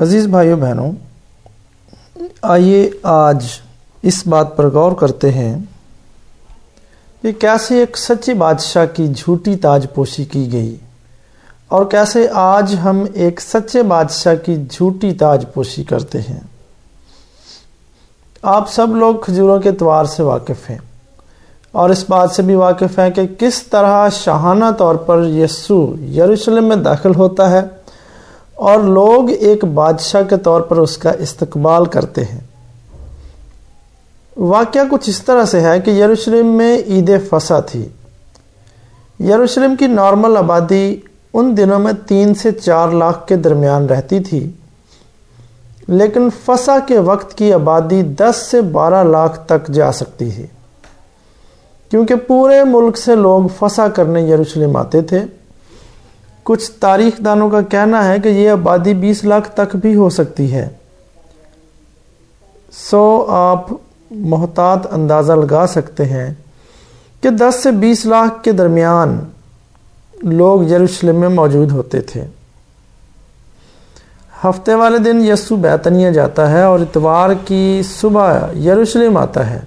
अज़ीज़ भाइयों, बहनों, आइए आज इस बात पर गौर करते हैं कि कैसे एक सच्चे बादशाह की झूठी ताजपोशी की गई और कैसे आज हम एक सच्चे बादशाह की झूठी ताजपोशी करते हैं। आप सब लोग खजूरों के त्वार से वाकिफ़ हैं और इस बात से भी वाकिफ़ हैं कि किस तरह शाहाना तौर पर यस्सु यरूशलेम में दाखिल होता है। और लोग एक बादशाह के तौर पर उसका इस्तकबाल करते हैं। वाक्य कुछ इस तरह से है कि यरूशलेम में ईद फसा थी। यरूशलेम की नॉर्मल आबादी उन दिनों में तीन से चार लाख के दरमियान रहती थी। लेकिन फसा के वक्त की आबादी दस से बारह लाख तक जा सकती है। क्योंकि पूरे मुल्क से लोग फसा करने यरूशलेम आते थे। कुछ तारीख दानों का कहना है कि यह आबादी 20 लाख तक भी हो सकती है। सो आप मोहतात अंदाज़ा लगा सकते हैं कि 10 से 20 लाख के दरमियान लोग यरूशलेम में मौजूद होते थे। हफ़्ते वाले दिन यस्सु बैतनिया जाता है और इतवार की सुबह यरूशलेम आता है।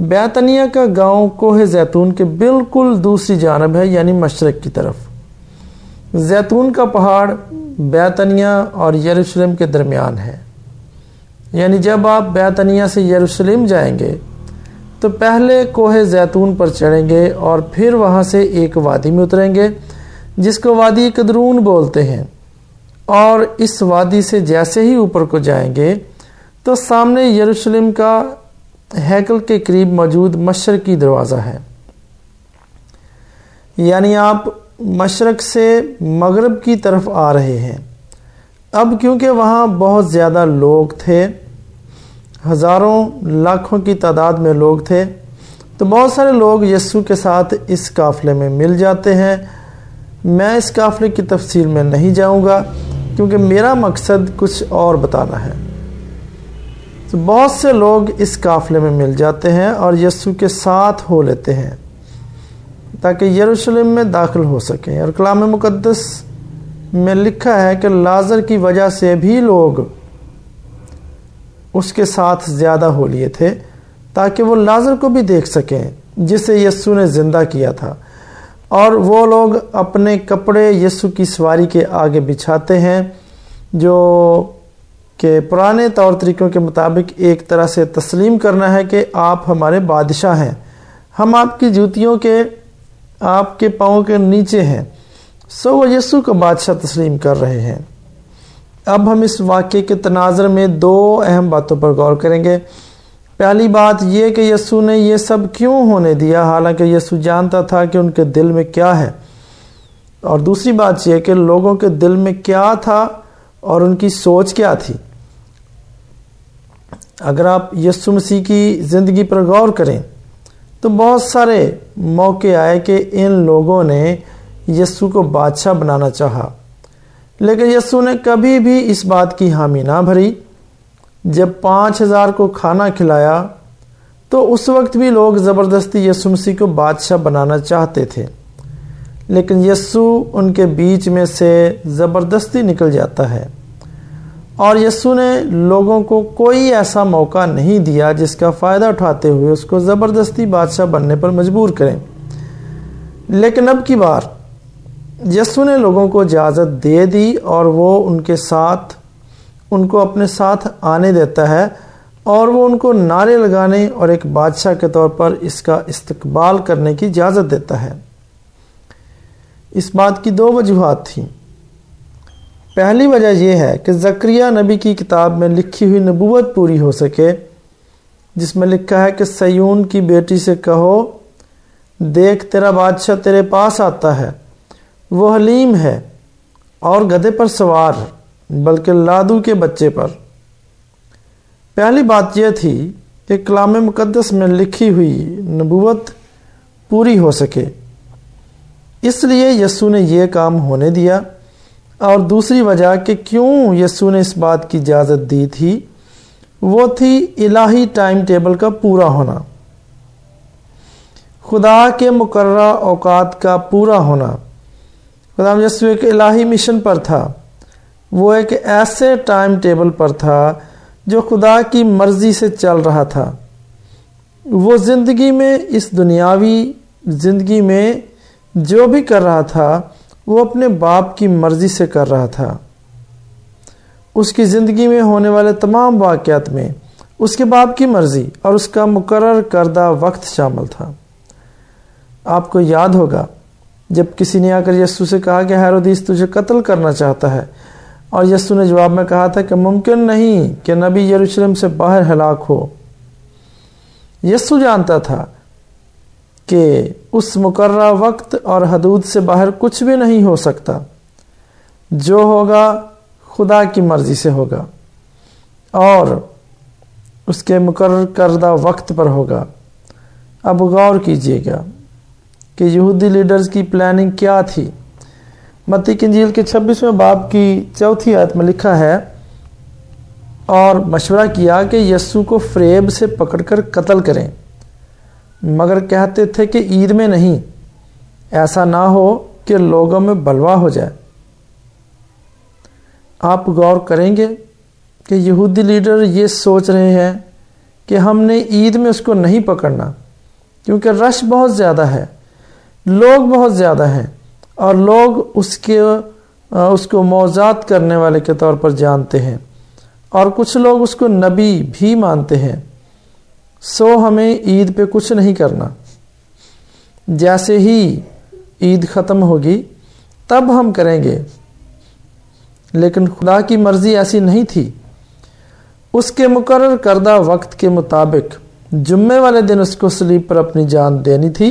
बैतनिया का गाँव कोहे जैतून के बिल्कुल दूसरी जानब है, यानी मशरक की तरफ़। जैतून का पहाड़ बैतनिया और यरूशलेम के दरमियान है। यानी जब आप बैतनिया से यरूशलेम जाएँगे तो पहले कोहे जैतून पर चढ़ेंगे और फिर वहाँ से एक वादी में उतरेंगे, जिसको वादी कदरून बोलते हैं। और इस वादी से जैसे ही ऊपर को जाएँगे तो सामने यरूशलेम का हैकल के करीब मौजूद मशर की दरवाज़ा है। यानी आप मशरक से मगरब की तरफ़ आ रहे हैं। अब क्योंकि वहाँ बहुत ज़्यादा लोग थे, हज़ारों लाखों की तादाद में लोग थे तो बहुत सारे लोग यस्सु के साथ इस काफ़िले में मिल जाते हैं। मैं इस काफ़िले की तफसील में नहीं जाऊँगा, क्योंकि मेरा मकसद कुछ और बताना है। तो बहुत से लोग इस काफिले में मिल जाते हैं और यस्सु के साथ हो लेते हैं। ताकि यरूशलेम में दाखिल हो सकें। और कलाम मुकद्दस में लिखा है कि लाजर की वजह से भी लोग उसके साथ ज़्यादा हो लिए थे, ताकि वो लाजर को भी देख सकें, जिसे यस्सु ने ज़िंदा किया था। और वो लोग अपने कपड़े यस्सु की सवारी के आगे बिछाते हैं, जो कि पुराने तौर तरीक़ों के मुताबिक एक तरह से तस्लीम करना है कि आप हमारे बादशाह हैं। हम आपकी जूतियों के आपके पाँव के नीचे हैं। सो वह यसु को बादशाह तस्लीम कर रहे हैं। अब हम इस वाक्य के तनाजर में दो अहम बातों पर गौर करेंगे। पहली बात यह कि यसु ने यह सब क्यों होने दिया? हालाँकि यसु जानता था कि उनके दिल में क्या है। और दूसरी बात यह कि लोगों के दिल में क्या था और उनकी सोच क्या थी। अगर आप यसु मसीह की ज़िंदगी पर गौर करें तो बहुत सारे मौके आए कि इन लोगों ने यस्सु को बादशाह बनाना चाहा। लेकिन यस्सु ने कभी भी इस बात की हामी ना भरी। जब पाँच हज़ार को खाना खिलाया तो उस वक्त भी लोग ज़बरदस्ती यस्सु मसीह को बादशाह बनाना चाहते थे। लेकिन यस्सु उनके बीच में से ज़बरदस्ती निकल जाता है। और यस्सु ने लोगों को कोई ऐसा मौका नहीं दिया जिसका फ़ायदा उठाते हुए उसको ज़बरदस्ती बादशाह बनने पर मजबूर करें। लेकिन अब की बार यस्सु ने लोगों को इजाज़त दे दी और वो उनके साथ, उनको अपने साथ आने देता है और वो उनको नारे लगाने और एक बादशाह के तौर पर इसका इस्तकबाल करने की इजाज़त देता है। इस बात की दो वजूहत थी। पहली वजह यह है कि जक्रिया नबी की किताब में लिखी हुई नबूवत पूरी हो सके, जिसमें लिखा है कि सयून की बेटी से कहो, देख तेरा बादशाह तेरे पास आता है। वो हलीम है और गधे पर सवार बल्कि लादू के बच्चे पर। पहली बात यह थी कि कलाम मुकदस में लिखी हुई नबूवत पूरी हो सके। इसलिए यस्सु ने यह काम होने दिया। और दूसरी वजह कि क्यों यस्सु ने इस बात की इजाज़त दी थी, वो थी इलाही टाइम टेबल का पूरा होना। खुदा के मुकर्रा औकात का पूरा होना। खुदा यस्सु एक इलाही मिशन पर था। वो एक ऐसे टाइम टेबल पर था जो खुदा की मर्ज़ी से चल रहा था। वो ज़िंदगी में इस दुनियावी ज़िंदगी में जो भी कर रहा था वो अपने बाप की मर्ज़ी से कर रहा था। उसकी ज़िंदगी में होने वाले तमाम वाक़ात में उसके बाप की मर्ज़ी और उसका मुकर करदा वक्त शामिल था। आपको याद होगा, जब किसी ने आकर यस्सु से कहा कि, हैरोदीस, तुझे कत्ल करना चाहता है। और यस्सु ने जवाब में कहा था कि, मुमकिन नहीं कि नबी यरूशलेम से बाहर हलाक हो। यस्सु जानता था कि उस मुकर्रा वक्त और हदूद से बाहर कुछ भी नहीं हो सकता। जो होगा, खुदा की मर्ज़ी से होगा। और उसके मुकर करदा वक्त पर होगा। अब गौर कीजिएगा कि यहूदी लीडर्स की प्लानिंग क्या थी। मती कंजील के छब्बीसवें बाब की चौथी आयत में लिखा है, और मशवरा किया कि यस्सु को फ्रेब से पकड़कर कत्ल करें। मगर कहते थे कि ईद में नहीं, ऐसा ना हो कि लोगों में बलवा हो जाए। आप गौर करेंगे कि यहूदी लीडर ये सोच रहे हैं कि हमने ईद में उसको नहीं पकड़ना, क्योंकि रश बहुत ज़्यादा है, लोग बहुत ज़्यादा हैं, और लोग उसके उसको मौजात करने वाले के तौर पर जानते हैं, और कुछ लोग उसको नबी भी मानते हैं। सो हमें ईद पे कुछ नहीं करना। जैसे ही ईद ख़त्म होगी, तब हम करेंगे। लेकिन खुदा की मर्ज़ी ऐसी नहीं थी। उसके मुकर करदा वक्त के मुताबिक जुम्मे वाले दिन उसको स्लीप पर अपनी जान देनी थी।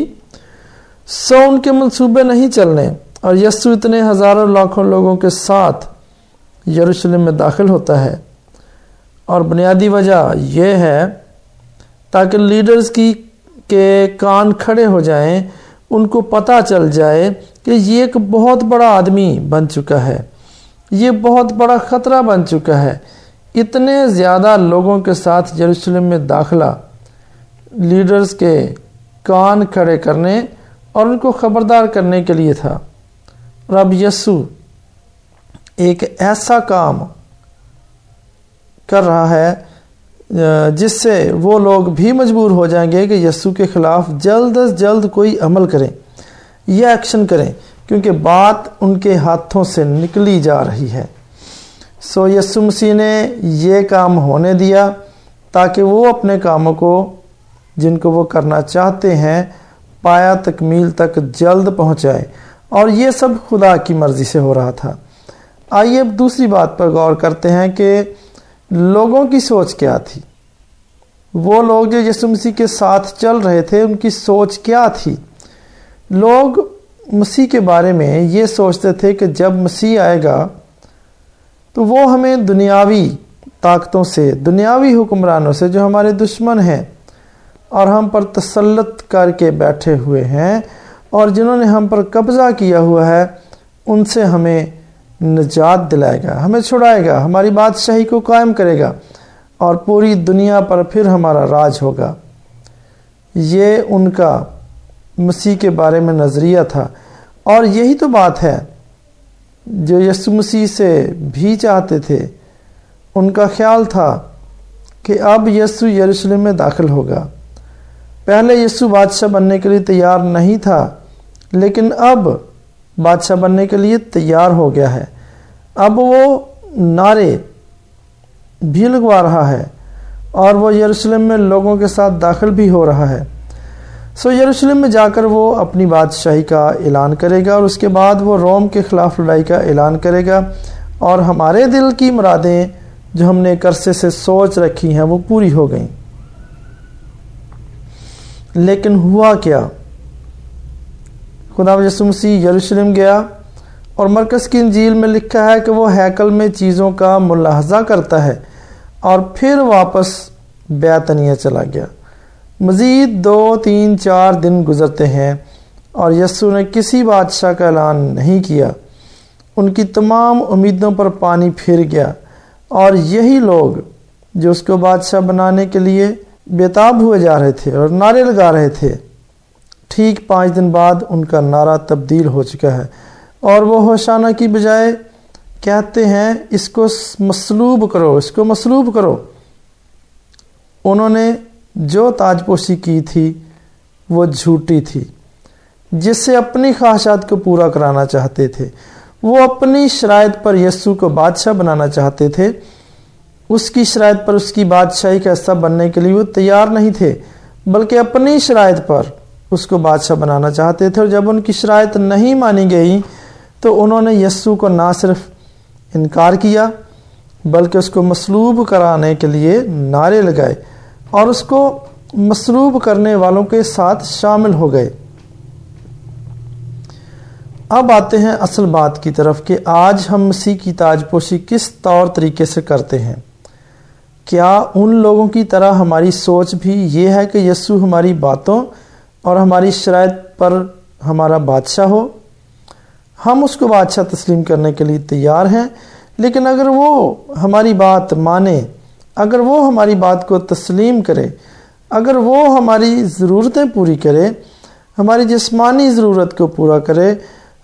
सो उनके मंसूबे नहीं चलने और यस्सु इतने हज़ारों लाखों लोगों के साथ यरूशलेम में दाखिल होता है। और बुनियादी वजह यह है ताकि लीडर्स की, के कान खड़े हो जाएँ, उनको पता चल जाए कि ये एक बहुत बड़ा आदमी बन चुका है। ये बहुत बड़ा ख़तरा बन चुका है। इतने ज़्यादा लोगों के साथ यरूशलेम में दाखिला लीडर्स के कान खड़े करने और उनको खबरदार करने के लिए था। और अब यस्सु एक ऐसा काम कर रहा है जिससे वो लोग भी मजबूर हो जाएँगे कि यस्सु के खिलाफ जल्द अज जल्द कोई अमल करें या एक्शन करें, क्योंकि बात उनके हाथों से निकली जा रही है। सो यस्सु मसीह ने ये काम होने दिया ताकि वो अपने कामों को, जिनको वो करना चाहते हैं, पाया तकमील तक जल्द पहुँचाए। और ये सब खुदा की मर्ज़ी से हो रहा था। आइए अब दूसरी बात पर गौर करते हैं कि लोगों की सोच क्या थी? वो लोग जो यीशु मसीह के साथ चल रहे थे, उनकी सोच क्या थी? लोग मसीह के बारे में ये सोचते थे कि जब मसीह आएगा तो वो हमें दुनियावी ताकतों से, दुनियावी हुक्मरानों से, जो हमारे दुश्मन हैं, और हम पर तसल्लत करके बैठे हुए हैं, और जिन्होंने हम पर कब्ज़ा किया हुआ है, उनसे हमें निजात दिलाएगा, हमें छुड़ाएगा, हमारी बादशाही को कायम करेगा और पूरी दुनिया पर फिर हमारा राज होगा। ये उनका मसीह के बारे में नज़रिया था। और यही तो बात है, जो यसु मसीह से भी चाहते थे, उनका ख्याल था कि अब यसु यरूशलेम में दाखिल होगा। पहले यसु बादशाह बनने के लिए तैयार नहीं था, लेकिन अब बादशाह बनने के लिए तैयार हो गया है। अब वो नारे भी लगवा रहा है और वो यरूशलेम में लोगों के साथ दाखिल भी हो रहा है। सो यरूशलेम में जाकर वो अपनी बादशाही का ऐलान करेगा और उसके बाद वो रोम के ख़िलाफ़ लड़ाई का ऐलान करेगा और हमारे दिल की मुरादें जो हमने करसे से सोच रखी हैं, वो पूरी हो गई। लेकिन हुआ क्या? खुदा यसु मसीह यरूशलेम गया और मरकज़ की इंजील में लिखा है कि वो हैकल में चीज़ों का मुलाहजा करता है और फिर वापस बैतनिया चला गया। मज़ीद दो, तीन, चार दिन गुजरते हैं और यस्सु ने किसी बादशाह का ऐलान नहीं किया। उनकी तमाम उम्मीदों पर पानी फिर गया और यही लोग जो उसको बादशाह बनाने के लिए बेताब हुए जा रहे थे और नारे लगा रहे थे ठीक पाँच दिन बाद उनका नारा तब्दील हो चुका है। और वो होशाना की बजाय कहते हैं, इसको मसलूब करो, इसको मसलूब करो। उन्होंने जो ताजपोशी की थी, वो झूठी थी, जिससे अपनी ख्वाहिशात को पूरा कराना चाहते थे। वो अपनी शराइत पर यस्सु को बादशाह बनाना चाहते थे। उसकी शराइत पर उसकी बादशाही का हिस्सा बनने के लिए वो तैयार नहीं थे, बल्कि अपनी शराइत पर उसको बादशाह बनाना चाहते थे और जब उनकी शराइत नहीं मानी गई तो उन्होंने यस्सु को ना सिर्फ़ इनकार किया, बल्कि उसको मसलूब कराने के लिए नारे लगाए और उसको मसलूब करने वालों के साथ शामिल हो गए। अब आते हैं असल बात की तरफ़ कि आज हम मसीह की ताजपोशी किस तौर तरीके से करते हैं। क्या उन लोगों की तरह हमारी सोच भी ये है कि यस्सु हमारी बातों और हमारी शराइत पर हमारा बादशाह हो। हम उसको बादशाह तस्लीम करने के लिए तैयार हैं, लेकिन अगर वो हमारी बात माने, अगर वो हमारी बात को तस्लीम करे, अगर वो हमारी ज़रूरतें पूरी करे, हमारी जिस्मानी ज़रूरत को पूरा करे,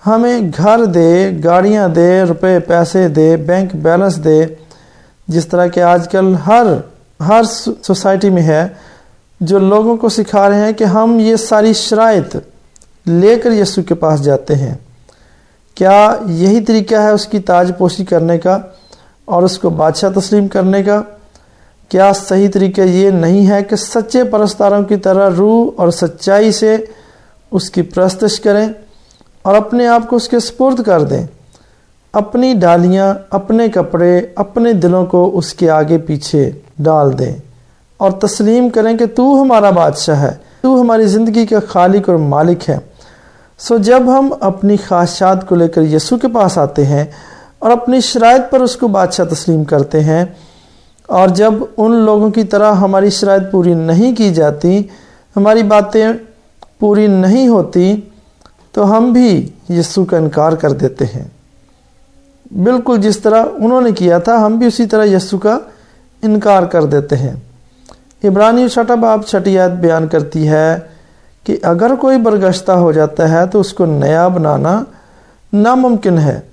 हमें घर दे, गाड़ियाँ दे, रुपए, पैसे दे बैंक बैलेंस दे, जिस तरह के आजकल हर हर सोसाइटी में है जो लोगों को सिखा रहे हैं कि हम ये सारी शराइत लेकर यीशु के पास जाते हैं। क्या यही तरीका है उसकी ताजपोशी करने का और उसको बादशाह तस्लीम करने का? क्या सही तरीका ये नहीं है कि सच्चे परस्तारों की तरह रूह और सच्चाई से उसकी प्रस्तश करें और अपने आप को उसके स्पुर्द कर दें? अपनी डालियाँ, अपने कपड़े, अपने दिलों को उसके आगे पीछे डाल दें। और तस्लीम करें कि तू हमारा बादशाह है। तू हमारी ज़िंदगी का खालिक और मालिक है। सो जब हम अपनी ख्वाहिशात को लेकर यसु के पास आते हैं और अपनी शराइत पर उसको बादशाह तस्लीम करते हैं और जब उन लोगों की तरह हमारी शरात पूरी नहीं की जाती, हमारी बातें पूरी नहीं होती तो हम भी यस्सु का इनकार कर देते हैं। बिल्कुल जिस तरह उन्होंने किया था, हम भी उसी तरह यस्सु का इनकार कर देते हैं। इब्रानी बाब छठी आयत बयान करती है कि अगर कोई बरगश्ता हो जाता है तो उसको नया बनाना नामुमकिन है।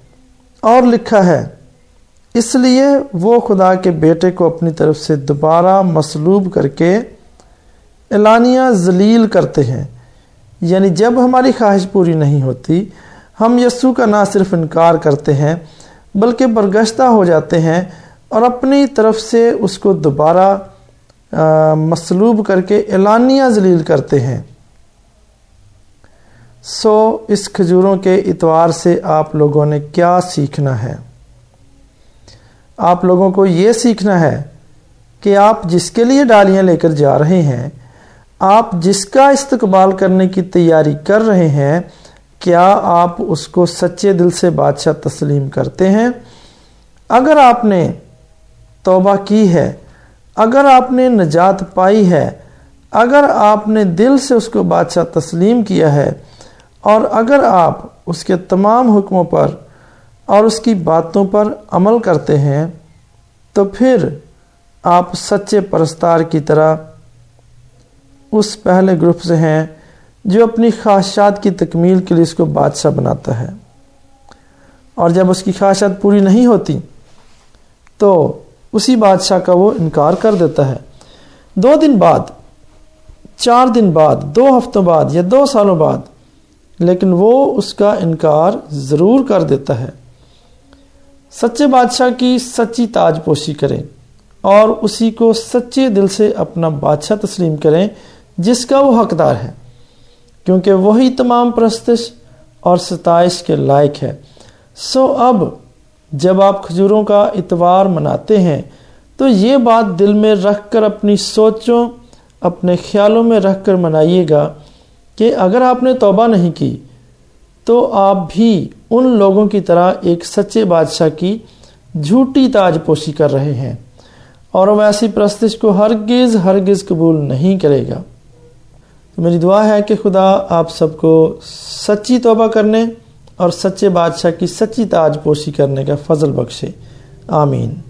और लिखा है, इसलिए वो खुदा के बेटे को अपनी तरफ़ से दोबारा मसलूब करके एलानिया जलील करते हैं। यानी जब हमारी ख्वाहिश पूरी नहीं होती, हम यस्सु का ना सिर्फ़ इनकार करते हैं, बल्कि बरगश्ता हो जाते हैं और अपनी तरफ़ से उसको दोबारा मसलूब करके एलानिया जलील करते हैं। सो, इस खजूरों के इतवार से आप लोगों ने क्या सीखना है? आप लोगों को ये सीखना है कि आप जिसके लिए डालियाँ लेकर जा रहे हैं, आप जिसका इस्तकबाल करने की तैयारी कर रहे हैं, क्या आप उसको सच्चे दिल से बादशाह तस्लीम करते हैं? अगर आपने तौबा की है अगर आपने नजात पाई है, अगर आपने दिल से उसको बादशाह तस्लीम किया है, और अगर आप उसके तमाम हुक्मों पर और उसकी बातों पर अमल करते हैं तो फिर आप सच्चे परस्तार की तरह उस पहले ग्रुप से हैं जो अपनी ख्वाहिशात की तकमील के लिए उसको बादशाह बनाता है। और जब उसकी ख्वाहिशात पूरी नहीं होती तो उसी बादशाह का वो इनकार कर देता है। दो दिन बाद, चार दिन बाद, दो हफ्तों बाद या दो सालों बाद, लेकिन वो उसका इनकार ज़रूर कर देता है। सच्चे बादशाह की सच्ची ताजपोशी करें और उसी को सच्चे दिल से अपना बादशाह तस्लीम करें, जिसका वो हकदार है, क्योंकि वही तमाम प्रस्तश और सताइश के लायक है। सो अब जब आप खजूरों का इतवार मनाते हैं तो ये बात दिल में रख कर अपनी सोचों, अपने ख्यालों में रख कर मनाइएगा कि अगर आपने तौबा नहीं की तो आप भी उन लोगों की तरह एक सच्चे बादशाह की झूठी ताजपोशी कर रहे हैं। और वह ऐसी प्रस्तिश को हरगिज हरगिज कबूल नहीं करेगा। तो मेरी दुआ है कि खुदा आप सबको सच्ची तोबा करने और सच्चे बादशाह की सच्ची ताजपोशी करने का फजल बख्शे। आमीन।